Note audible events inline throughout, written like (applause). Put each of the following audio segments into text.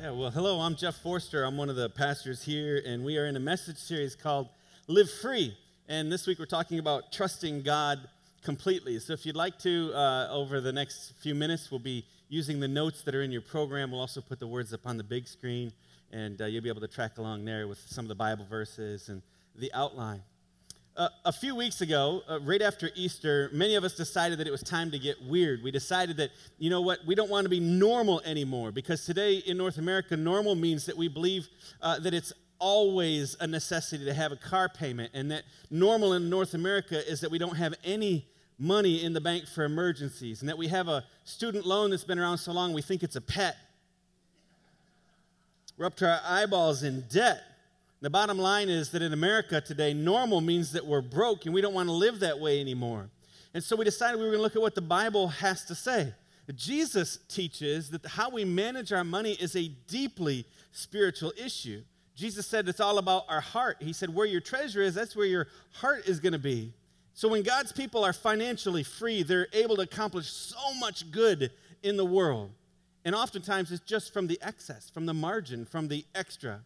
Yeah, well, hello, I'm Jeff Forster. I'm one of the pastors here, and we are in a message series called Live Free. And this week we're talking about trusting God completely. So if you'd like to, uh, over the next few minutes, we'll be using the notes that are in your program. We'll also put the words up on the big screen, and uh, you'll be able to track along there with some of the Bible verses and the outline. Uh, a few weeks ago, uh, right after Easter, many of us decided that it was time to get weird. We decided that, you know what, we don't want to be normal anymore because today in North America, normal means that we believe uh, that it's always a necessity to have a car payment, and that normal in North America is that we don't have any money in the bank for emergencies, and that we have a student loan that's been around so long we think it's a pet. We're up to our eyeballs in debt. The bottom line is that in America today, normal means that we're broke and we don't want to live that way anymore. And so we decided we were going to look at what the Bible has to say. Jesus teaches that how we manage our money is a deeply spiritual issue. Jesus said it's all about our heart. He said, Where your treasure is, that's where your heart is going to be. So when God's people are financially free, they're able to accomplish so much good in the world. And oftentimes it's just from the excess, from the margin, from the extra.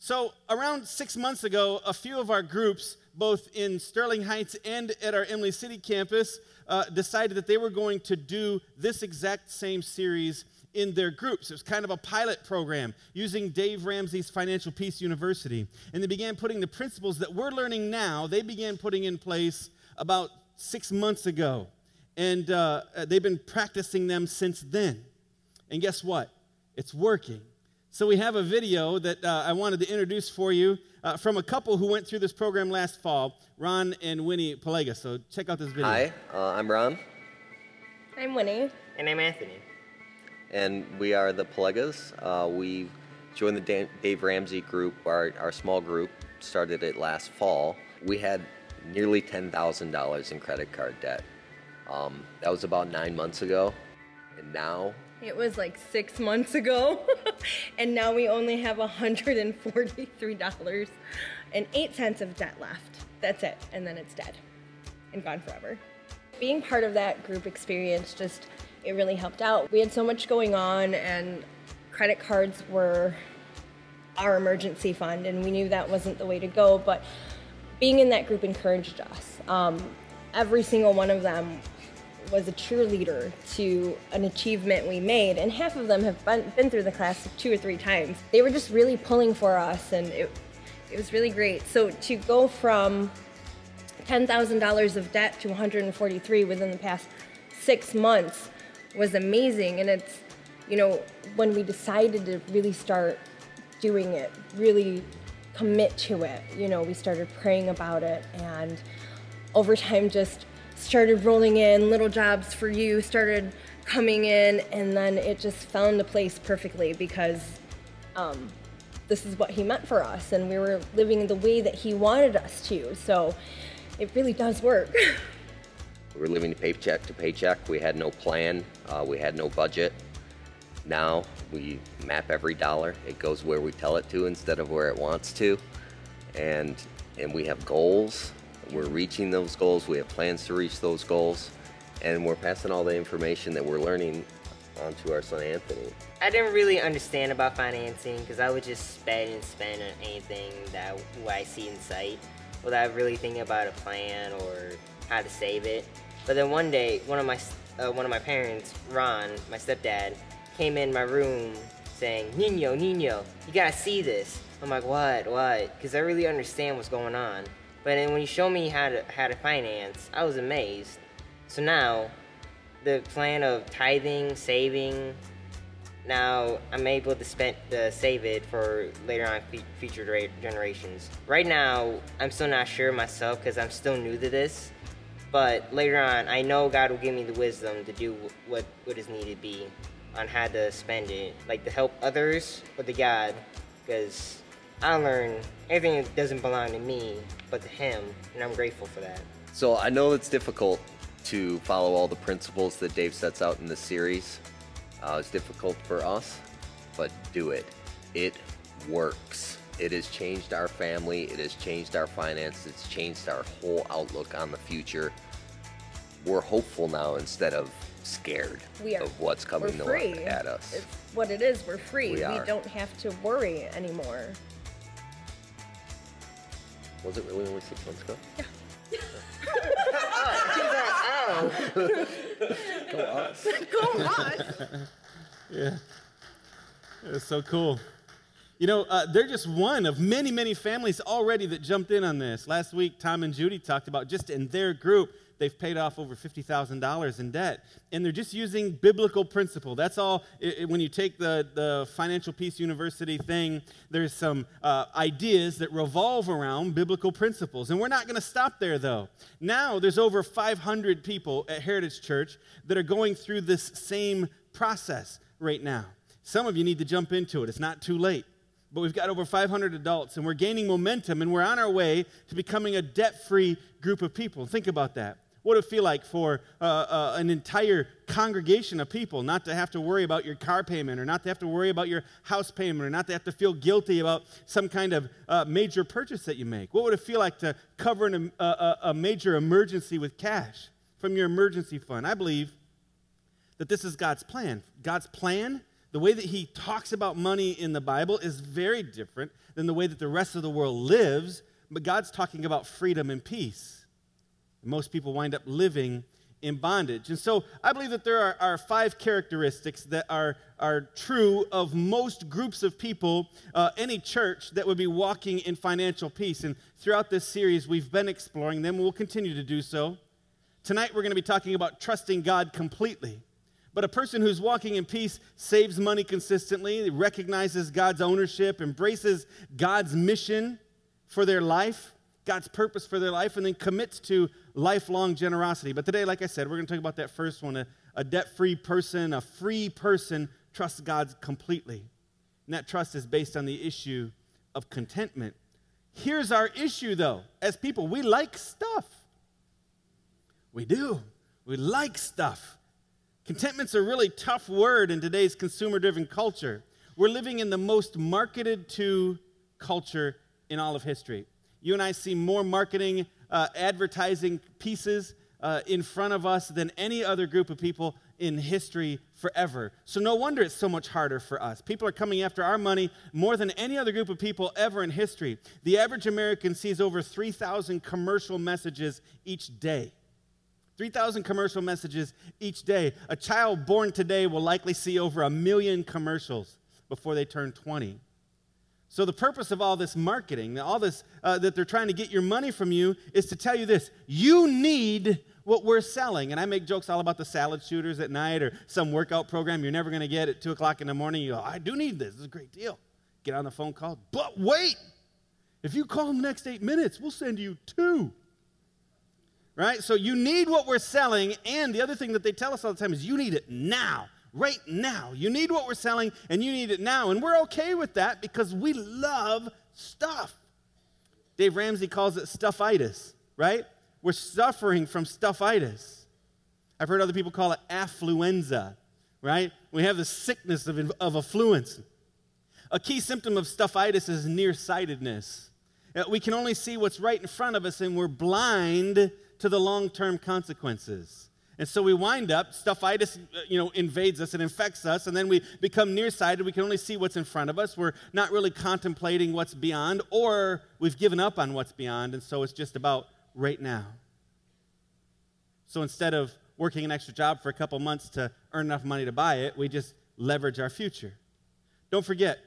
So, around six months ago, a few of our groups, both in Sterling Heights and at our Imlay City campus, uh, decided that they were going to do this exact same series in their groups. It was kind of a pilot program using Dave Ramsey's Financial Peace University. And they began putting the principles that we're learning now, they began putting in place about six months ago. And uh, they've been practicing them since then. And guess what? It's working. So, we have a video that uh, I wanted to introduce for you uh, from a couple who went through this program last fall, Ron and Winnie Palega. So, check out this video. Hi, uh, I'm Ron. I'm Winnie. And I'm Anthony. And we are the Palegas. Uh, we joined the Dave Ramsey group, our, our small group, started it last fall. We had nearly $10,000 in credit card debt. Um, that was about nine months ago. And now it was like six months ago, (laughs) and now we only have $143 and 8 cents of debt left. That's it, and then it's dead and gone forever. Being part of that group experience just, it really helped out. We had so much going on, and credit cards were our emergency fund, and we knew that wasn't the way to go, but being in that group encouraged us. Um, every single one of them was a cheerleader to an achievement we made, and half of them have been, through the class two or three times. They were just really pulling for us, and it, it was really great. So to go from $10,000 of debt to 143 within the past six months was amazing. And it's, you know, when we decided to really start doing it, really commit to it, you know, we started praying about it and over time just started rolling in, little jobs for you started coming in, and then it just found a place perfectly because um, this is what he meant for us, and we were living the way that he wanted us to. So it really does work. (laughs) we were living paycheck to paycheck. We had no plan, uh, we had no budget. Now we map every dollar. It goes where we tell it to instead of where it wants to. And, and we have goals we're reaching those goals. We have plans to reach those goals. And we're passing all the information that we're learning on to our son Anthony. I didn't really understand about financing because I would just spend and spend on anything that I see in sight without really thinking about a plan or how to save it. But then one day, one of my uh, one of my parents, Ron, my stepdad, came in my room saying, "Nino, Nino, you gotta see this." I'm like, "What? What?" Because I really understand what's going on. But then when you show me how to how to finance, I was amazed. So now, the plan of tithing, saving, now I'm able to spend uh, save it for later on future generations. Right now, I'm still not sure myself because I'm still new to this. But later on, I know God will give me the wisdom to do what what is needed to be on how to spend it, like to help others with the God, because I learned everything doesn't belong to me, but to Him, and I'm grateful for that. So I know it's difficult to follow all the principles that Dave sets out in the series. Uh, it's difficult for us, but do it. It works. It has changed our family. It has changed our finances, It's changed our whole outlook on the future. We're hopeful now instead of scared We are. of what's coming we're free. at us. It's what it is. We're free. We are. don't have to worry anymore. Was it really only six months ago? (laughs) Go us. Go on. Yeah. It's so cool. You know, uh, they're just one of many, many families already that jumped in on this. Last week, Tom and Judy talked about just in their group, they've paid off over $50,000 in debt. And they're just using biblical principle. That's all. I- I- when you take the, the Financial Peace University thing, there's some uh, ideas that revolve around biblical principles. And we're not going to stop there, though. Now, there's over 500 people at Heritage Church that are going through this same process right now. Some of you need to jump into it. It's not too late. But we've got over 500 adults, and we're gaining momentum, and we're on our way to becoming a debt free group of people. Think about that. What would it feel like for uh, uh, an entire congregation of people not to have to worry about your car payment, or not to have to worry about your house payment, or not to have to feel guilty about some kind of uh, major purchase that you make? What would it feel like to cover an, a, a, a major emergency with cash from your emergency fund? I believe that this is God's plan. God's plan, the way that He talks about money in the Bible, is very different than the way that the rest of the world lives, but God's talking about freedom and peace. Most people wind up living in bondage. And so I believe that there are, are five characteristics that are, are true of most groups of people, uh, any church that would be walking in financial peace. And throughout this series, we've been exploring them. We'll continue to do so. Tonight, we're going to be talking about trusting God completely. But a person who's walking in peace saves money consistently, recognizes God's ownership, embraces God's mission for their life, God's purpose for their life, and then commits to lifelong generosity. But today, like I said, we're going to talk about that first one a, a debt free person, a free person trusts God completely. And that trust is based on the issue of contentment. Here's our issue, though. As people, we like stuff. We do. We like stuff. Contentment's a really tough word in today's consumer driven culture. We're living in the most marketed to culture in all of history. You and I see more marketing, uh, advertising pieces uh, in front of us than any other group of people in history forever. So, no wonder it's so much harder for us. People are coming after our money more than any other group of people ever in history. The average American sees over 3,000 commercial messages each day. 3,000 commercial messages each day. A child born today will likely see over a million commercials before they turn 20. So, the purpose of all this marketing, all this uh, that they're trying to get your money from you, is to tell you this you need what we're selling. And I make jokes all about the salad shooters at night or some workout program you're never going to get at 2 o'clock in the morning. You go, I do need this. This is a great deal. Get on the phone call. But wait, if you call in the next eight minutes, we'll send you two right? So you need what we're selling, and the other thing that they tell us all the time is you need it now, right now. You need what we're selling, and you need it now. And we're okay with that because we love stuff. Dave Ramsey calls it stuffitis, right? We're suffering from stuffitis. I've heard other people call it affluenza, right? We have the sickness of, of affluence. A key symptom of stuffitis is nearsightedness. Uh, We can only see what's right in front of us, and we're blind to the long-term consequences. And so we wind up, stuffitis, uh, you know, invades us and infects us, and then we become nearsighted. We can only see what's in front of us. We're not really contemplating what's beyond, or we've given up on what's beyond, and so it's just about right now. So instead of working an extra job for a couple months to earn enough money to buy it, we just leverage our future. Don't forget,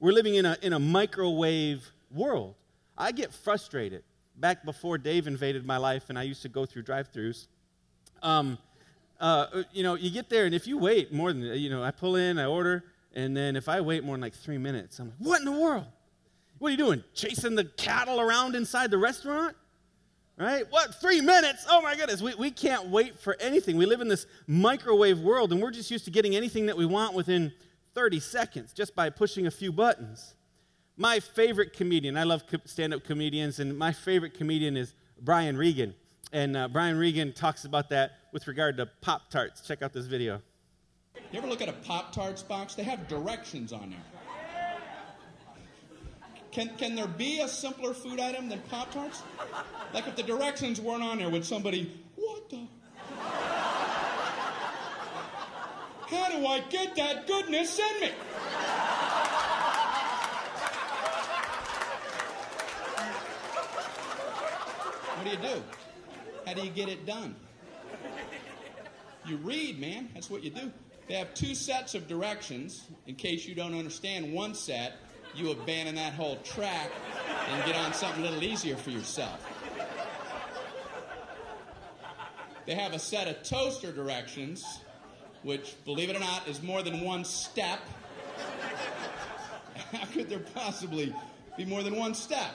we're living in a, in a microwave world. I get frustrated. Back before Dave invaded my life and I used to go through drive throughs, um, uh, you know, you get there and if you wait more than, you know, I pull in, I order, and then if I wait more than like three minutes, I'm like, what in the world? What are you doing? Chasing the cattle around inside the restaurant? Right? What? Three minutes? Oh my goodness. We, we can't wait for anything. We live in this microwave world and we're just used to getting anything that we want within 30 seconds just by pushing a few buttons. My favorite comedian, I love stand up comedians, and my favorite comedian is Brian Regan. And uh, Brian Regan talks about that with regard to Pop Tarts. Check out this video. You ever look at a Pop Tarts box? They have directions on there. Can, can there be a simpler food item than Pop Tarts? Like if the directions weren't on there, would somebody, what the? How do I get that goodness in me? What do you do? How do you get it done? You read, man. That's what you do. They have two sets of directions. In case you don't understand one set, you abandon that whole track and get on something a little easier for yourself. They have a set of toaster directions, which, believe it or not, is more than one step. (laughs) How could there possibly be more than one step?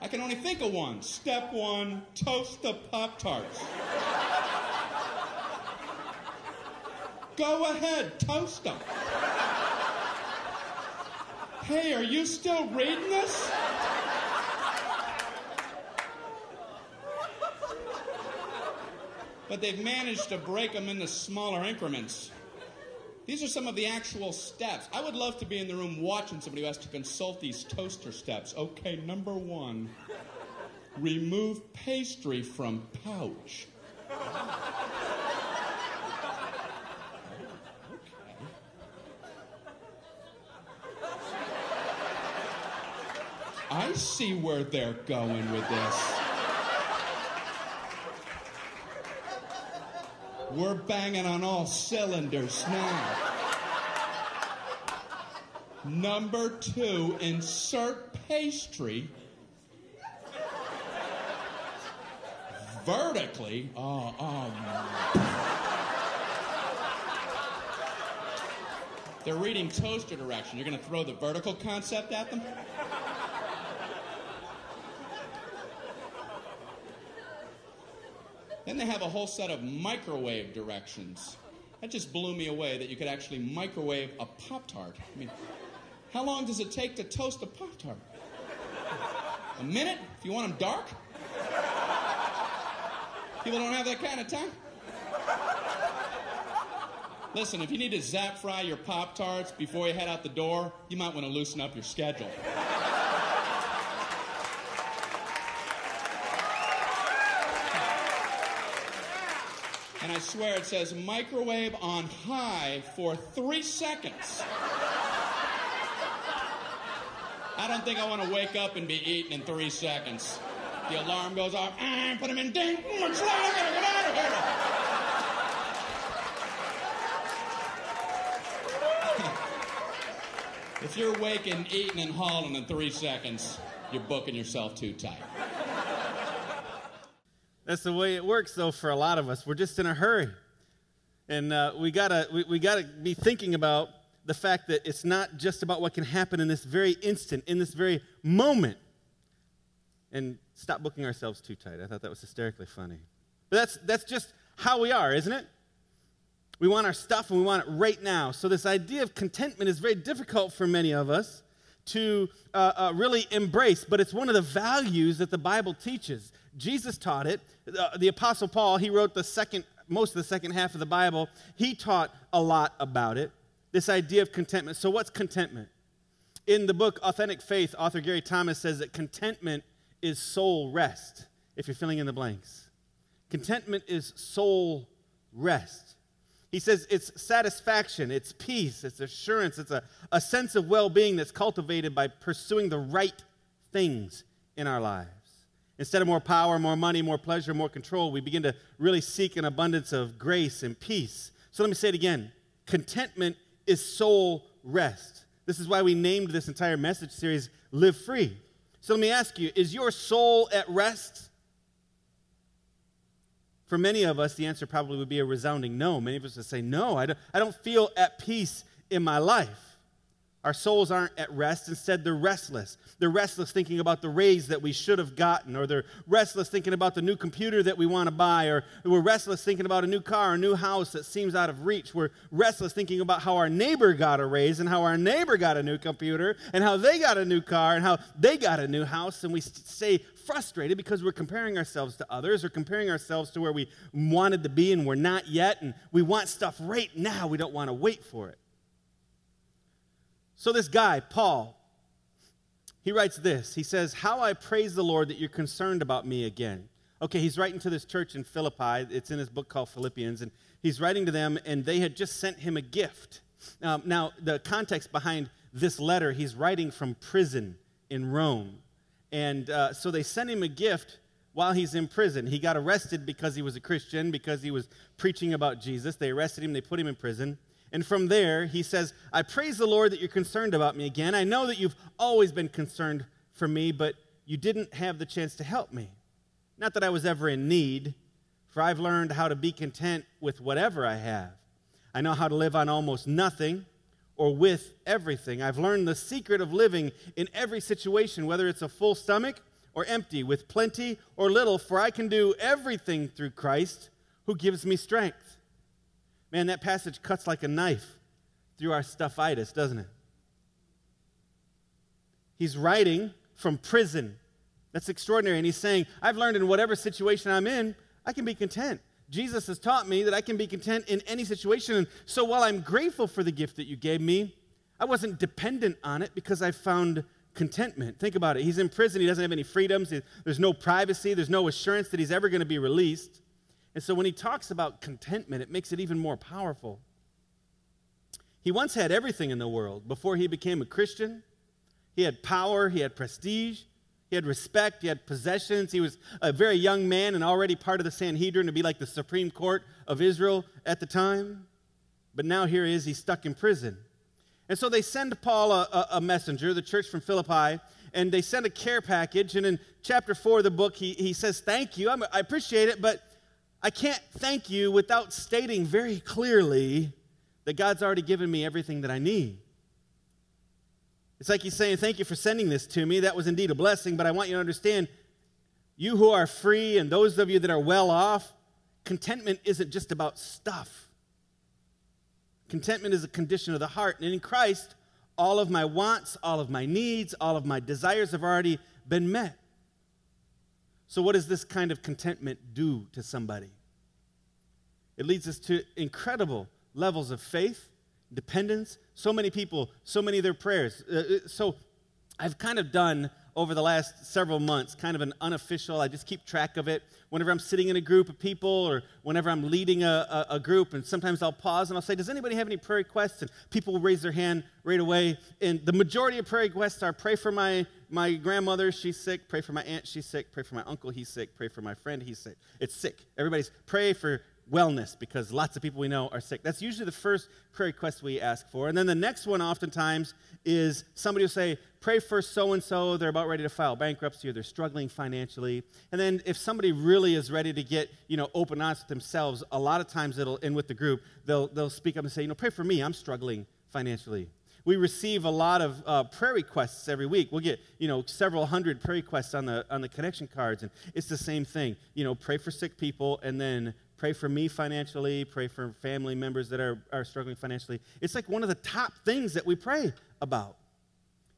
I can only think of one. Step one toast the Pop Tarts. Go ahead, toast them. Hey, are you still reading this? But they've managed to break them into smaller increments. These are some of the actual steps. I would love to be in the room watching somebody who has to consult these toaster steps. Okay, number one remove pastry from pouch. I see where they're going with this. We're banging on all cylinders now. Number two, insert pastry vertically. Oh, oh. They're reading toaster direction. You're going to throw the vertical concept at them? They have a whole set of microwave directions. That just blew me away that you could actually microwave a Pop Tart. I mean, how long does it take to toast a Pop Tart? A minute if you want them dark? People don't have that kind of time. Listen, if you need to zap fry your Pop Tarts before you head out the door, you might want to loosen up your schedule. I swear it says microwave on high for three seconds. I don't think I want to wake up and be eaten in three seconds. The alarm goes off. Ah, put him in ding. It's late. I gotta get out of here. if you're waking, eating, and hauling in three seconds, you're booking yourself too tight. That's the way it works, though, for a lot of us. We're just in a hurry. And uh, we gotta we, gotta be thinking about the fact that it's not just about what can happen in this very instant, in this very moment. And stop booking ourselves too tight. I thought that was hysterically funny. But that's that's just how we are, isn't it? We want our stuff and we want it right now. So this idea of contentment is very difficult for many of us to uh, uh, really embrace, but it's one of the values that the Bible teaches. Jesus taught it. Uh, the Apostle Paul, he wrote the second, most of the second half of the Bible. He taught a lot about it, this idea of contentment. So, what's contentment? In the book Authentic Faith, author Gary Thomas says that contentment is soul rest, if you're filling in the blanks. Contentment is soul rest. He says it's satisfaction, it's peace, it's assurance, it's a, a sense of well being that's cultivated by pursuing the right things in our lives. Instead of more power, more money, more pleasure, more control, we begin to really seek an abundance of grace and peace. So let me say it again contentment is soul rest. This is why we named this entire message series Live Free. So let me ask you is your soul at rest? For many of us, the answer probably would be a resounding no. Many of us would say, No, I don't, I don't feel at peace in my life. Our souls aren't at rest. Instead, they're restless. They're restless thinking about the raise that we should have gotten, or they're restless thinking about the new computer that we want to buy, or we're restless thinking about a new car, or a new house that seems out of reach. We're restless thinking about how our neighbor got a raise, and how our neighbor got a new computer, and how they got a new car, and how they got a new house, and we stay frustrated because we're comparing ourselves to others or comparing ourselves to where we wanted to be and we're not yet, and we want stuff right now. We don't want to wait for it. So, this guy, Paul, he writes this. He says, How I praise the Lord that you're concerned about me again. Okay, he's writing to this church in Philippi. It's in his book called Philippians. And he's writing to them, and they had just sent him a gift. Um, now, the context behind this letter, he's writing from prison in Rome. And uh, so they sent him a gift while he's in prison. He got arrested because he was a Christian, because he was preaching about Jesus. They arrested him, they put him in prison. And from there, he says, I praise the Lord that you're concerned about me again. I know that you've always been concerned for me, but you didn't have the chance to help me. Not that I was ever in need, for I've learned how to be content with whatever I have. I know how to live on almost nothing or with everything. I've learned the secret of living in every situation, whether it's a full stomach or empty, with plenty or little, for I can do everything through Christ who gives me strength. Man, that passage cuts like a knife through our stuffitis, doesn't it? He's writing from prison. That's extraordinary. And he's saying, I've learned in whatever situation I'm in, I can be content. Jesus has taught me that I can be content in any situation. And so while I'm grateful for the gift that you gave me, I wasn't dependent on it because I found contentment. Think about it. He's in prison, he doesn't have any freedoms, there's no privacy, there's no assurance that he's ever going to be released. And so when he talks about contentment, it makes it even more powerful. He once had everything in the world before he became a Christian. He had power, he had prestige, he had respect, he had possessions. He was a very young man and already part of the Sanhedrin to be like the Supreme Court of Israel at the time. But now here he is, he's stuck in prison. And so they send Paul a, a, messenger, the church from Philippi, and they send a care package. And in chapter four of the book, he, he says, Thank you. I'm, I appreciate it, but I can't thank you without stating very clearly that God's already given me everything that I need. It's like he's saying, Thank you for sending this to me. That was indeed a blessing, but I want you to understand you who are free and those of you that are well off, contentment isn't just about stuff. Contentment is a condition of the heart. And in Christ, all of my wants, all of my needs, all of my desires have already been met. So, what does this kind of contentment do to somebody? It leads us to incredible levels of faith, dependence. So many people, so many of their prayers. Uh, uh so, I've kind of done over the last several months, kind of an unofficial, I just keep track of it. Whenever I'm sitting in a group of people or whenever I'm leading a, a, a, group, and sometimes I'll pause and I'll say, Does anybody have any prayer requests? And people will raise their hand right away. And the majority of prayer requests are pray for my, my grandmother, she's sick. Pray for my aunt, she's sick. Pray for my uncle, he's sick. Pray for my friend, he's sick. It's sick. Everybody's pray for wellness because lots of people we know are sick. That's usually the first prayer request we ask for. And then the next one, oftentimes, is somebody will say, Pray for so and so, they're about ready to file bankruptcy or they're struggling financially. And then if somebody really is ready to get, you know, open honest with themselves, a lot of times it'll, and with the group, they'll, they'll speak up and say, You know, pray for me, I'm struggling financially. We receive a lot of uh, prayer requests every week. We'll get, you know, several hundred prayer requests on the on the connection cards, and it's the same thing. You know, pray for sick people, and then Pray for me financially. Pray for family members that are, are struggling financially. It's like one of the top things that we pray about.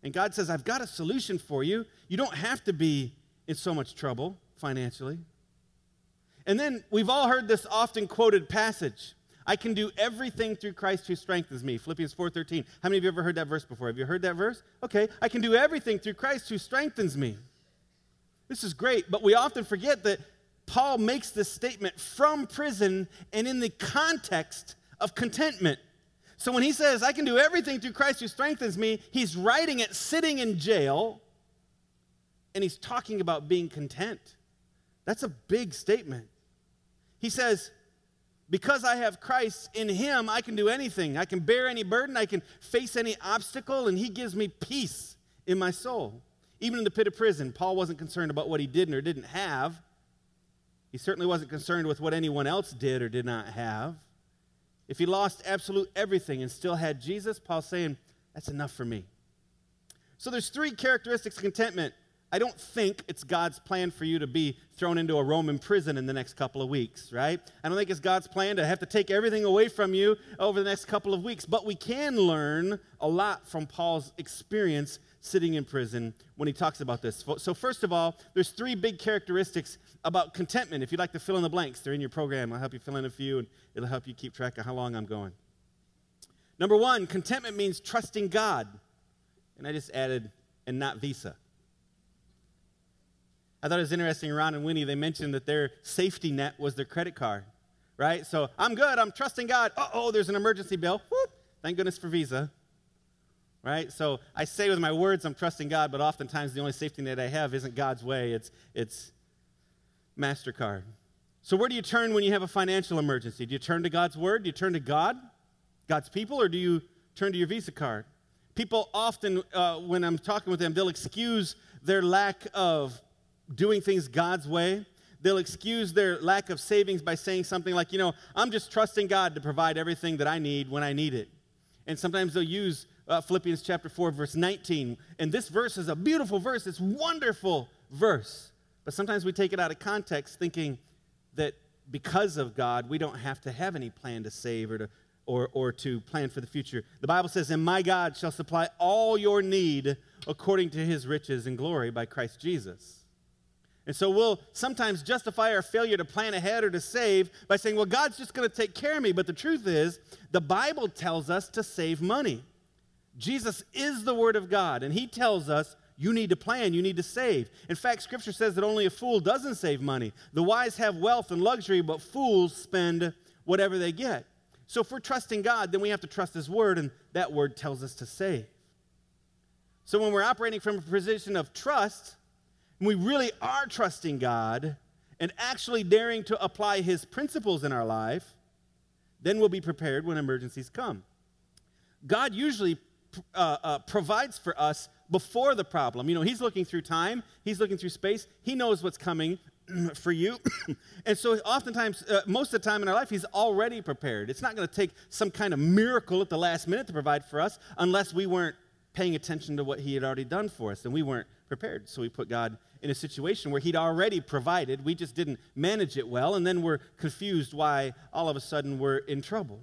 And God says, I've got a solution for you. You don't have to be in so much trouble financially. And then we've all heard this often quoted passage. I can do everything through Christ who strengthens me. Philippians 4:13. How many of you ever heard that verse before? Have you heard that verse? Okay, I can do everything through Christ who strengthens me. This is great, but we often forget that Paul makes this statement from prison and in the context of contentment. So when he says, I can do everything through Christ who strengthens me, he's writing it sitting in jail and he's talking about being content. That's a big statement. He says, because I have Christ in him, I can do anything. I can bear any burden, I can face any obstacle, and he gives me peace in my soul. Even in the pit of prison, Paul wasn't concerned about what he did or didn't have. He certainly wasn't concerned with what anyone else did or did not have. If he lost absolute everything and still had Jesus, Paul's saying, that's enough for me. So there's three characteristics of contentment. I don't think it's God's plan for you to be thrown into a Roman prison in the next couple of weeks, right? I don't think it's God's plan to have to take everything away from you over the next couple of weeks, but we can learn a lot from Paul's experience sitting in prison when he talks about this. So, first of all, there's three big characteristics about contentment. If you'd like to fill in the blanks, they're in your program. I'll help you fill in a few, and it'll help you keep track of how long I'm going. Number one, contentment means trusting God. And I just added, and not Visa. I thought it was interesting, Ron and Winnie, they mentioned that their safety net was their credit card, right? So I'm good, I'm trusting God. Oh, there's an emergency bill. Whoop, thank goodness for Visa, right? So I say with my words, I'm trusting God, but oftentimes the only safety net I have isn't God's way, it's, it's MasterCard. So where do you turn when you have a financial emergency? Do you turn to God's word? Do you turn to God, God's people, or do you turn to your Visa card? People often, uh, when I'm talking with them, they'll excuse their lack of doing things God's way. They'll excuse their lack of savings by saying something like, you know, I'm just trusting God to provide everything that I need when I need it. And sometimes they'll use uh, Philippians chapter 4, verse 19. And this verse is a beautiful verse, it's wonderful verse. But sometimes we take it out of context thinking that because of God, we don't have to have any plan to save or to, or, or to plan for the future. The Bible says, And my God shall supply all your need according to his riches and glory by Christ Jesus. And so we'll sometimes justify our failure to plan ahead or to save by saying, well, God's just going to take care of me. But the truth is, the Bible tells us to save money. Jesus is the Word of God, and He tells us you need to plan, you need to save. In fact, Scripture says that only a fool doesn't save money. The wise have wealth and luxury, but fools spend whatever they get. So if we're trusting God, then we have to trust His Word, and that Word tells us to save. So when we're operating from a position of trust, and we really are trusting God and actually daring to apply His principles in our life, then we'll be prepared when emergencies come. God usually uh, uh, provides for us before the problem. You know, He's looking through time, He's looking through space, He knows what's coming (clears throat) for you. (clears throat) and so, oftentimes, uh, most of the time in our life, He's already prepared. It's not going to take some kind of miracle at the last minute to provide for us unless we weren't paying attention to what He had already done for us and we weren't prepared. So we put God in a situation where He'd already provided. We just didn't manage it well, and then we're confused why all of a sudden we're in trouble.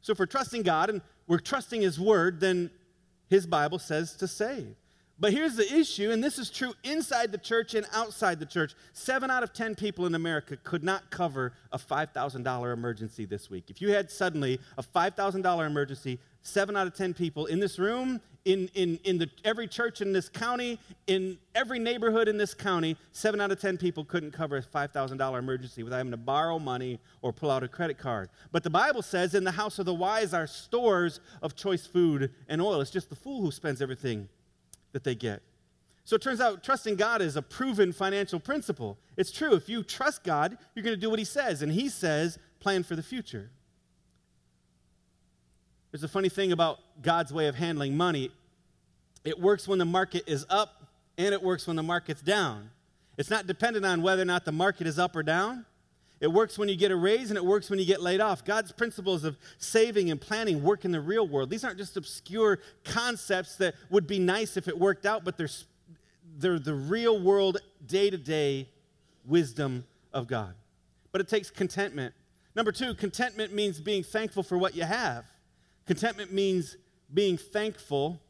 So if we're trusting God and we're trusting His Word, then His Bible says to save. But here's the issue, and this is true inside the church and outside the church. Seven out of 10 people in America could not cover a $5,000 emergency this week. If you had suddenly a $5,000 emergency, seven out of 10 people in this room, in, in, in the, every church in this county, in every neighborhood in this county, seven out of 10 people couldn't cover a $5,000 emergency without having to borrow money or pull out a credit card. But the Bible says, in the house of the wise are stores of choice food and oil. It's just the fool who spends everything that they get. So it turns out trusting God is a proven financial principle. It's true. If you trust God, you're going to do what He says. And He says, plan for the future. There's a funny thing about God's way of handling money it works when the market is up, and it works when the market's down. It's not dependent on whether or not the market is up or down. It works when you get a raise and it works when you get laid off. God's principles of saving and planning work in the real world. These aren't just obscure concepts that would be nice if it worked out, but they're, they're the real world, day to day wisdom of God. But it takes contentment. Number two, contentment means being thankful for what you have. Contentment means being thankful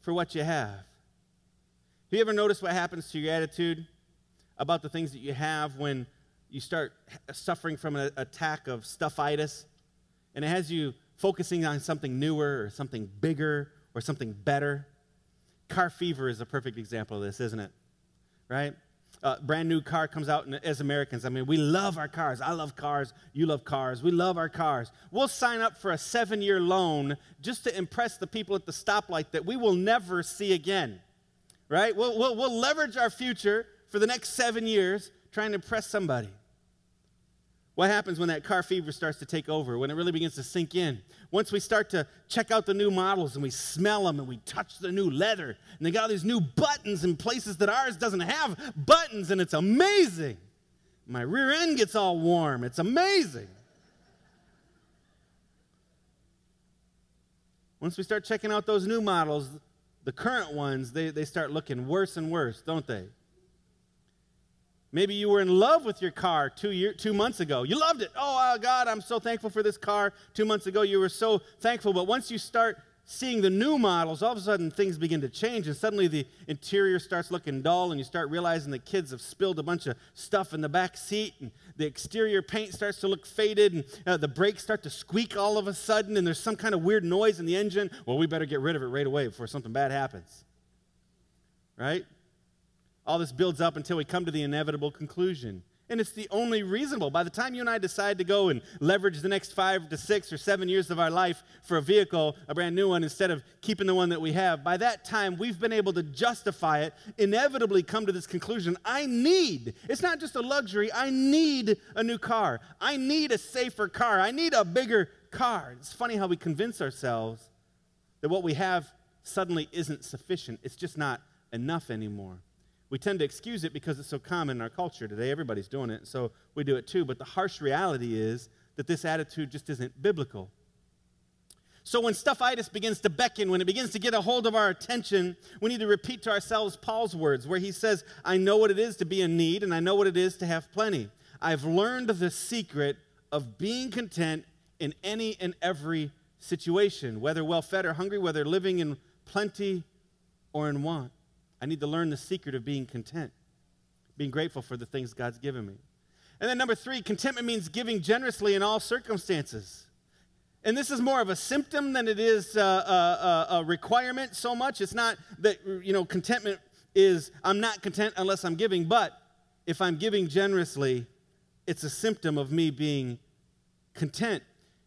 for what you have. Have you ever noticed what happens to your attitude about the things that you have when you start suffering from an attack of stuffitis? And it has you focusing on something newer or something bigger or something better. Car fever is a perfect example of this, isn't it? Right? Uh, brand new car comes out and as Americans. I mean, we love our cars. I love cars. You love cars. We love our cars. We'll sign up for a seven year loan just to impress the people at the stoplight that we will never see again, right? We'll, we'll, we'll leverage our future for the next seven years trying to impress somebody. What happens when that car fever starts to take over, when it really begins to sink in? Once we start to check out the new models and we smell them and we touch the new leather, and they got all these new buttons in places that ours doesn't have buttons, and it's amazing. My rear end gets all warm. It's amazing. Once we start checking out those new models, the current ones, they, they start looking worse and worse, don't they? Maybe you were in love with your car two, year, two months ago. You loved it. Oh, God, I'm so thankful for this car. Two months ago, you were so thankful. But once you start seeing the new models, all of a sudden things begin to change, and suddenly the interior starts looking dull, and you start realizing the kids have spilled a bunch of stuff in the back seat, and the exterior paint starts to look faded, and uh, the brakes start to squeak all of a sudden, and there's some kind of weird noise in the engine. Well, we better get rid of it right away before something bad happens. Right? All this builds up until we come to the inevitable conclusion. And it's the only reasonable. By the time you and I decide to go and leverage the next five to six or seven years of our life for a vehicle, a brand new one, instead of keeping the one that we have, by that time we've been able to justify it, inevitably come to this conclusion I need, it's not just a luxury, I need a new car. I need a safer car. I need a bigger car. It's funny how we convince ourselves that what we have suddenly isn't sufficient, it's just not enough anymore. We tend to excuse it because it's so common in our culture today. Everybody's doing it, so we do it too. But the harsh reality is that this attitude just isn't biblical. So when stuffitis begins to beckon, when it begins to get a hold of our attention, we need to repeat to ourselves Paul's words, where he says, I know what it is to be in need, and I know what it is to have plenty. I've learned the secret of being content in any and every situation, whether well fed or hungry, whether living in plenty or in want. I need to learn the secret of being content, being grateful for the things God's given me. And then number three, contentment means giving generously in all circumstances. And this is more of a symptom than it is a, a, a, requirement so much. It's not that, you know, contentment is I'm not content unless I'm giving, but if I'm giving generously, it's a symptom of me being content.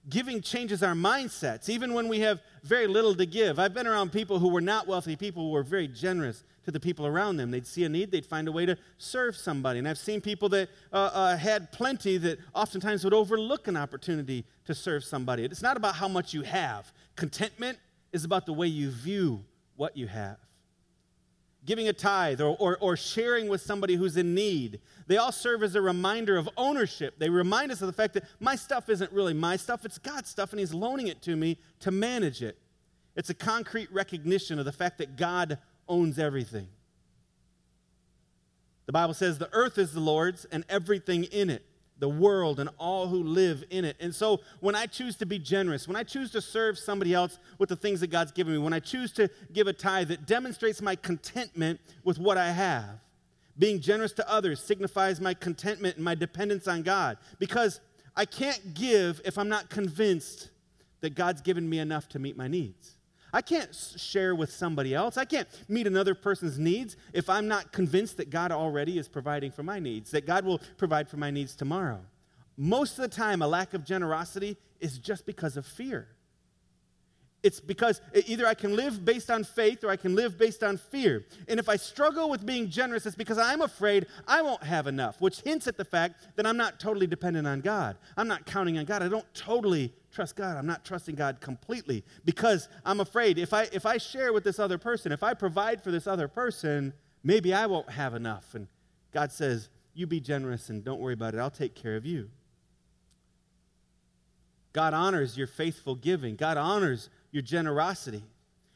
Giving changes our mindsets, even when we have very little to give. I've been around people who were not wealthy, people who were very generous to the people around them. They'd see a need, they'd find a way to serve somebody. And I've seen people that uh, uh, had plenty that oftentimes would overlook an opportunity to serve somebody. It's not about how much you have, contentment is about the way you view what you have. Giving a tithe or, or, or sharing with somebody who's in need, they all serve as a reminder of ownership. They remind us of the fact that my stuff isn't really my stuff, it's God's stuff, and He's loaning it to me to manage it. It's a concrete recognition of the fact that God owns everything. The Bible says the earth is the Lord's and everything in it, the world and all who live in it. And so when I choose to be generous, when I choose to serve somebody else with the things that God's given me, when I choose to give a tithe that demonstrates my contentment with what I have, being generous to others signifies my contentment and my dependence on God because I can't give if I'm not convinced that God's given me enough to meet my needs. I can't share with somebody else. I can't meet another person's needs if I'm not convinced that God already is providing for my needs, that God will provide for my needs tomorrow. Most of the time, a lack of generosity is just because of fear. It's because either I can live based on faith or I can live based on fear. And if I struggle with being generous, it's because I'm afraid I won't have enough, which hints at the fact that I'm not totally dependent on God. I'm not counting on God. I don't totally trust God. I'm not trusting God completely because I'm afraid if I if I share with this other person, if I provide for this other person, maybe I won't have enough. And God says, "You be generous and don't worry about it. I'll take care of you." God honors your faithful giving. God honors your generosity.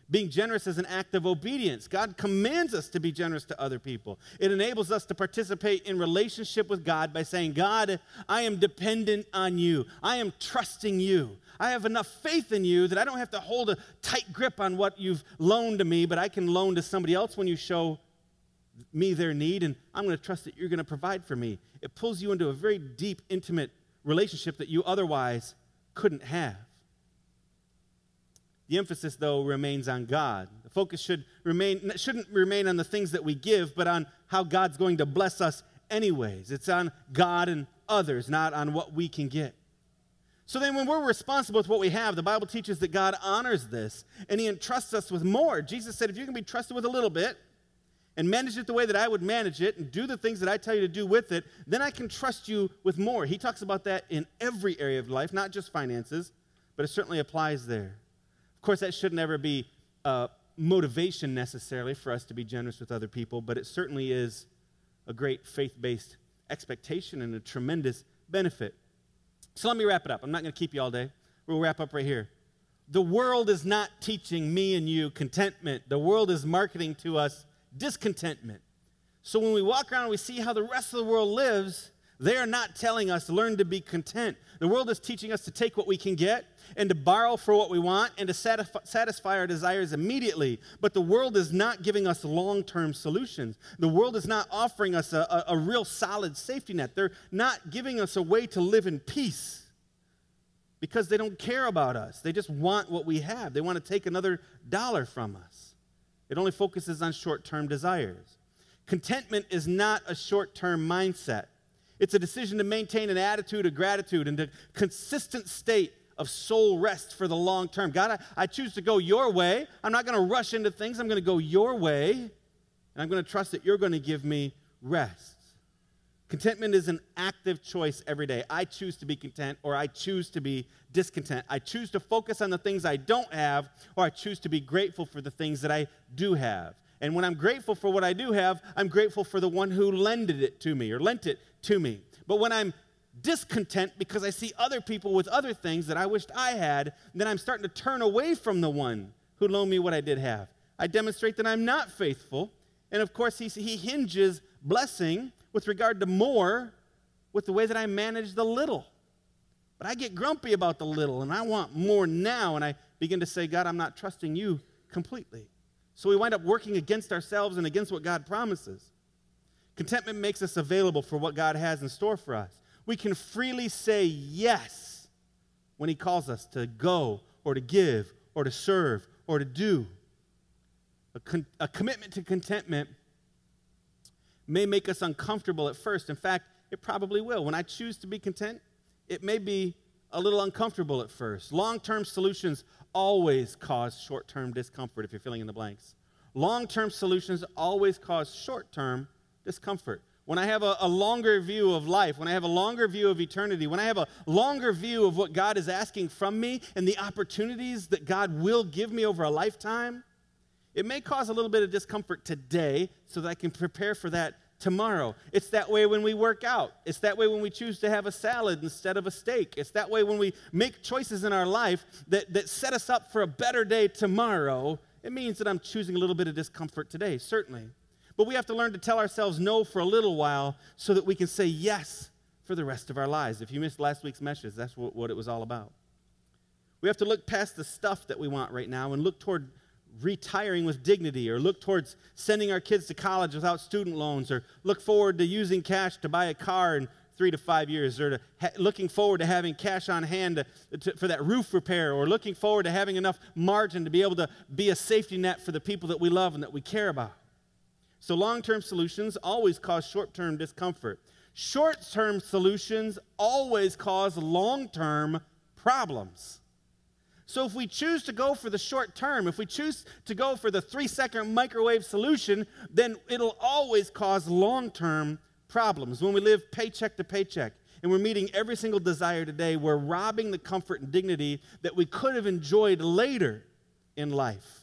Being generous is an act of obedience. God commands us to be generous to other people. It enables us to participate in relationship with God by saying, God, I am dependent on you. I am trusting you. I have enough faith in you that I don't have to hold a tight grip on what you've loaned to me, but I can loan to somebody else when you show me their need, and I'm going to trust that you're going to provide for me. It pulls you into a very deep, intimate relationship that you otherwise couldn't have. The emphasis, though, remains on God. The focus should remain, shouldn't remain on the things that we give, but on how God's going to bless us anyways. It's on God and others, not on what we can get. So then, when we're responsible with what we have, the Bible teaches that God honors this and He entrusts us with more. Jesus said, if you can be trusted with a little bit and manage it the way that I would manage it and do the things that I tell you to do with it, then I can trust you with more. He talks about that in every area of life, not just finances, but it certainly applies there. Course, that should never be a motivation necessarily for us to be generous with other people, but it certainly is a great faith based expectation and a tremendous benefit. So let me wrap it up. I'm not going to keep you all day. We'll wrap up right here. The world is not teaching me and you contentment, the world is marketing to us discontentment. So when we walk around and we see how the rest of the world lives, they are not telling us learn to be content. The world is teaching us to take what we can get and to borrow for what we want and to satisfy our desires immediately. But the world is not giving us long term solutions. The world is not offering us a, a, a real solid safety net. They're not giving us a way to live in peace because they don't care about us. They just want what we have, they want to take another dollar from us. It only focuses on short term desires. Contentment is not a short term mindset. It's a decision to maintain an attitude of gratitude and a consistent state of soul rest for the long term. God, I, I choose to go your way. I'm not going to rush into things. I'm going to go your way. And I'm going to trust that you're going to give me rest. Contentment is an active choice every day. I choose to be content or I choose to be discontent. I choose to focus on the things I don't have or I choose to be grateful for the things that I do have. And when I'm grateful for what I do have, I'm grateful for the one who lended it to me or lent it to me. But when I'm discontent because I see other people with other things that I wished I had, then I'm starting to turn away from the one who loaned me what I did have. I demonstrate that I'm not faithful. And of course, he, he hinges blessing with regard to more with the way that I manage the little. But I get grumpy about the little and I want more now, and I begin to say, God, I'm not trusting you completely. So we wind up working against ourselves and against what God promises. Contentment makes us available for what God has in store for us. We can freely say yes when He calls us to go or to give or to serve or to do. A, con- a commitment to contentment may make us uncomfortable at first. In fact, it probably will. When I choose to be content, it may be a little uncomfortable at first. Long term solutions always cause short term discomfort if you're filling in the blanks. Long term solutions always cause short term discomfort. When I have a, a, longer view of life, when I have a longer view of eternity, when I have a longer view of what God is asking from me and the opportunities that God will give me over a lifetime, it may cause a little bit of discomfort today so that I can prepare for that tomorrow. It's that way when we work out. It's that way when we choose to have a salad instead of a steak. It's that way when we make choices in our life that, that set us up for a better day tomorrow. It means that I'm choosing a little bit of discomfort today, certainly. But we have to learn to tell ourselves no for a little while so that we can say yes for the rest of our lives. If you missed last week's message, that's what, what it was all about. We have to look past the stuff that we want right now and look toward retiring with dignity or look towards sending our kids to college without student loans or look forward to using cash to buy a car in three to five years or to ha- looking forward to having cash on hand to, to, for that roof repair or looking forward to having enough margin to be able to be a safety net for the people that we love and that we care about so long-term solutions always cause short-term discomfort short-term solutions always cause long-term problems so if we choose to go for the short term, if we choose to go for the three second microwave solution, then it'll always cause long term problems. When we live paycheck to paycheck and we're meeting every single desire today, we're robbing the comfort and dignity that we could have enjoyed later in life.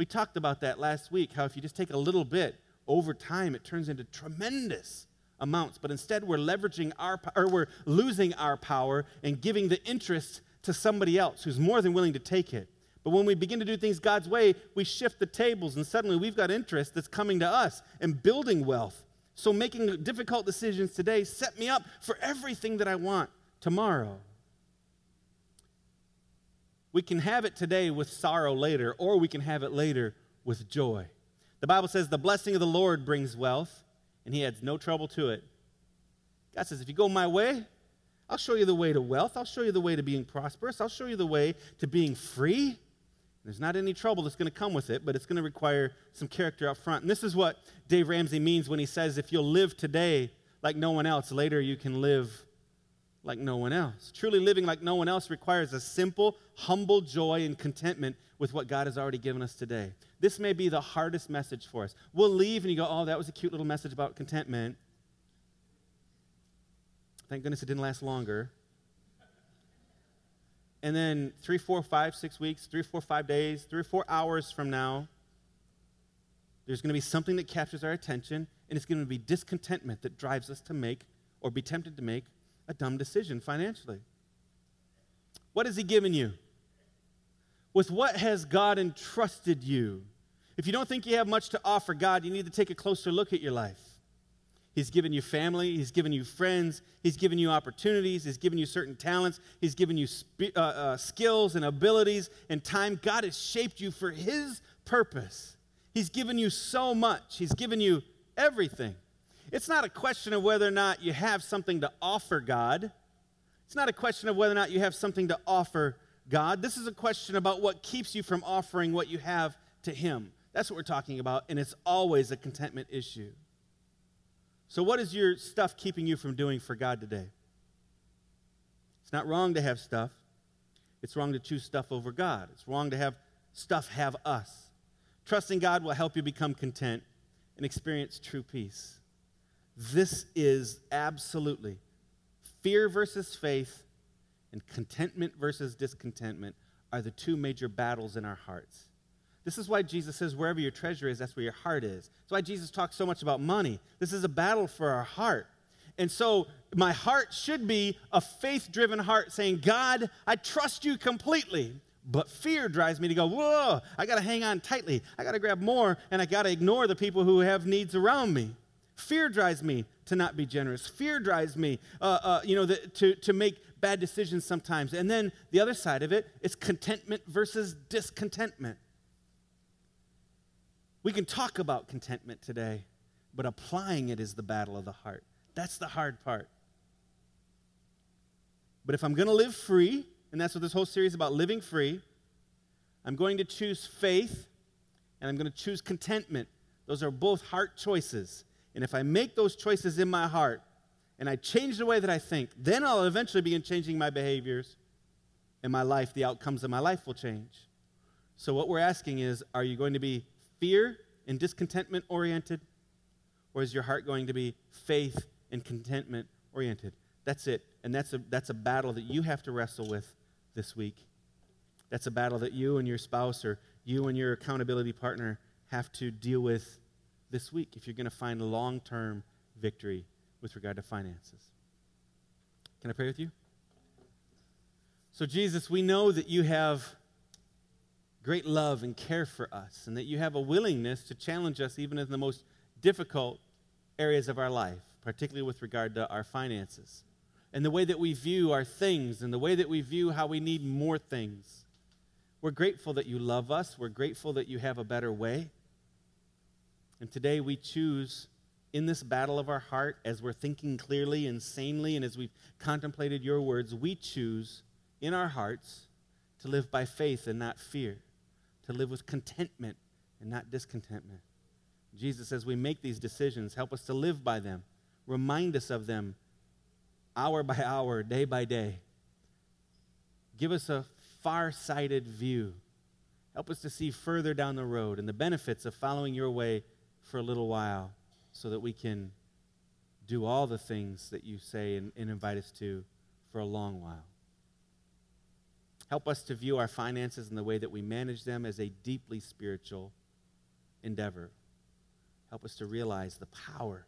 We talked about that last week, how if you just take a little bit over time, it turns into tremendous amounts. But instead, we're leveraging our, or we're losing our power and giving the interest to somebody else who's more than willing to take it. But when we begin to do things God's way, we shift the tables, and suddenly we've got interest that's coming to us and building wealth. So making difficult decisions today set me up for everything that I want tomorrow. We can have it today with sorrow later, or we can have it later with joy. The Bible says the blessing of the Lord brings wealth, and he adds no trouble to it. God says, if you go my way, I'll show you the way to wealth. I'll show you the way to being prosperous. I'll show you the way to being free. There's not any trouble that's going to come with it, but it's going to require some character up front. And this is what Dave Ramsey means when he says, if you'll live today like no one else, later you can live like no one else. Truly living like no one else requires a simple, humble joy and contentment with what God has already given us today. This may be the hardest message for us. We'll leave and you go, oh, that was a cute little message about contentment. Thank goodness it didn't last longer. And then three, four, five, six weeks, three, four, five days, three four hours from now, there's going to be something that captures our attention, and it's going to be discontentment that drives us to make or be tempted to make a dumb decision financially. What has He given you? With what has God entrusted you? If you don't think you have much to offer God, you need to take a closer look at your life. He's given you family. He's given you friends. He's given you opportunities. He's given you certain talents. He's given you sp- uh, uh, skills and abilities and time. God has shaped you for His purpose. He's given you so much. He's given you everything. It's not a question of whether or not you have something to offer God. It's not a question of whether or not you have something to offer God. This is a question about what keeps you from offering what you have to Him. That's what we're talking about, and it's always a contentment issue. So, what is your stuff keeping you from doing for God today? It's not wrong to have stuff. It's wrong to choose stuff over God. It's wrong to have stuff have us. Trusting God will help you become content and experience true peace. This is absolutely fear versus faith and contentment versus discontentment are the two major battles in our hearts. This is why Jesus says, wherever your treasure is, that's where your heart is. That's why Jesus talks so much about money. This is a battle for our heart. And so my heart should be a faith driven heart saying, God, I trust you completely. But fear drives me to go, whoa, I got to hang on tightly. I got to grab more, and I got to ignore the people who have needs around me. Fear drives me to not be generous. Fear drives me, uh, uh, you know, the, to, to make bad decisions sometimes. And then the other side of it is contentment versus discontentment. We can talk about contentment today, but applying it is the battle of the heart. That's the hard part. But if I'm going to live free, and that's what this whole series is about living free, I'm going to choose faith and I'm going to choose contentment. Those are both heart choices. And if I make those choices in my heart and I change the way that I think, then I'll eventually begin changing my behaviors and my life. The outcomes of my life will change. So, what we're asking is are you going to be fear and discontentment oriented? Or is your heart going to be faith and contentment oriented? That's it. And that's a, that's a battle that you have to wrestle with this week. That's a battle that you and your spouse or you and your accountability partner have to deal with this week if you're going to find long term victory with regard to finances. Can I pray with you? So, Jesus, we know that you have great love and care for us, and that you have a willingness to challenge us even in the most difficult areas of our life, particularly with regard to our finances, and the way that we view our things, and the way that we view how we need more things. We're grateful that you love us. We're grateful that you have a better way. And today we choose in this battle of our heart, as we're thinking clearly and sanely, and as we've contemplated your words, we choose in our hearts to live by faith and not fear to live with contentment and not discontentment. Jesus, as we make these decisions, help us to live by them. Remind us of them hour by hour, day by day. Give us a far sighted view. Help us to see further down the road and the benefits of following your way for a little while so that we can do all the things that you say and, and invite us to for a long while. Help us to view our finances and the way that we manage them as a deeply spiritual endeavor. Help us to realize the power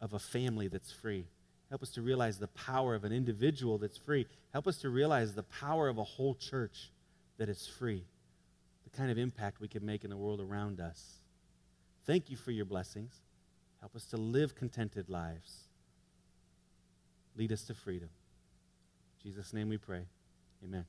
of a family that's free. Help us to realize the power of an individual that's free. Help us to realize the power of a whole church that is free. The kind of impact we can make in the world around us. Thank you for your blessings. Help us to live contented lives. Lead us to freedom. In Jesus' name we pray. Amen.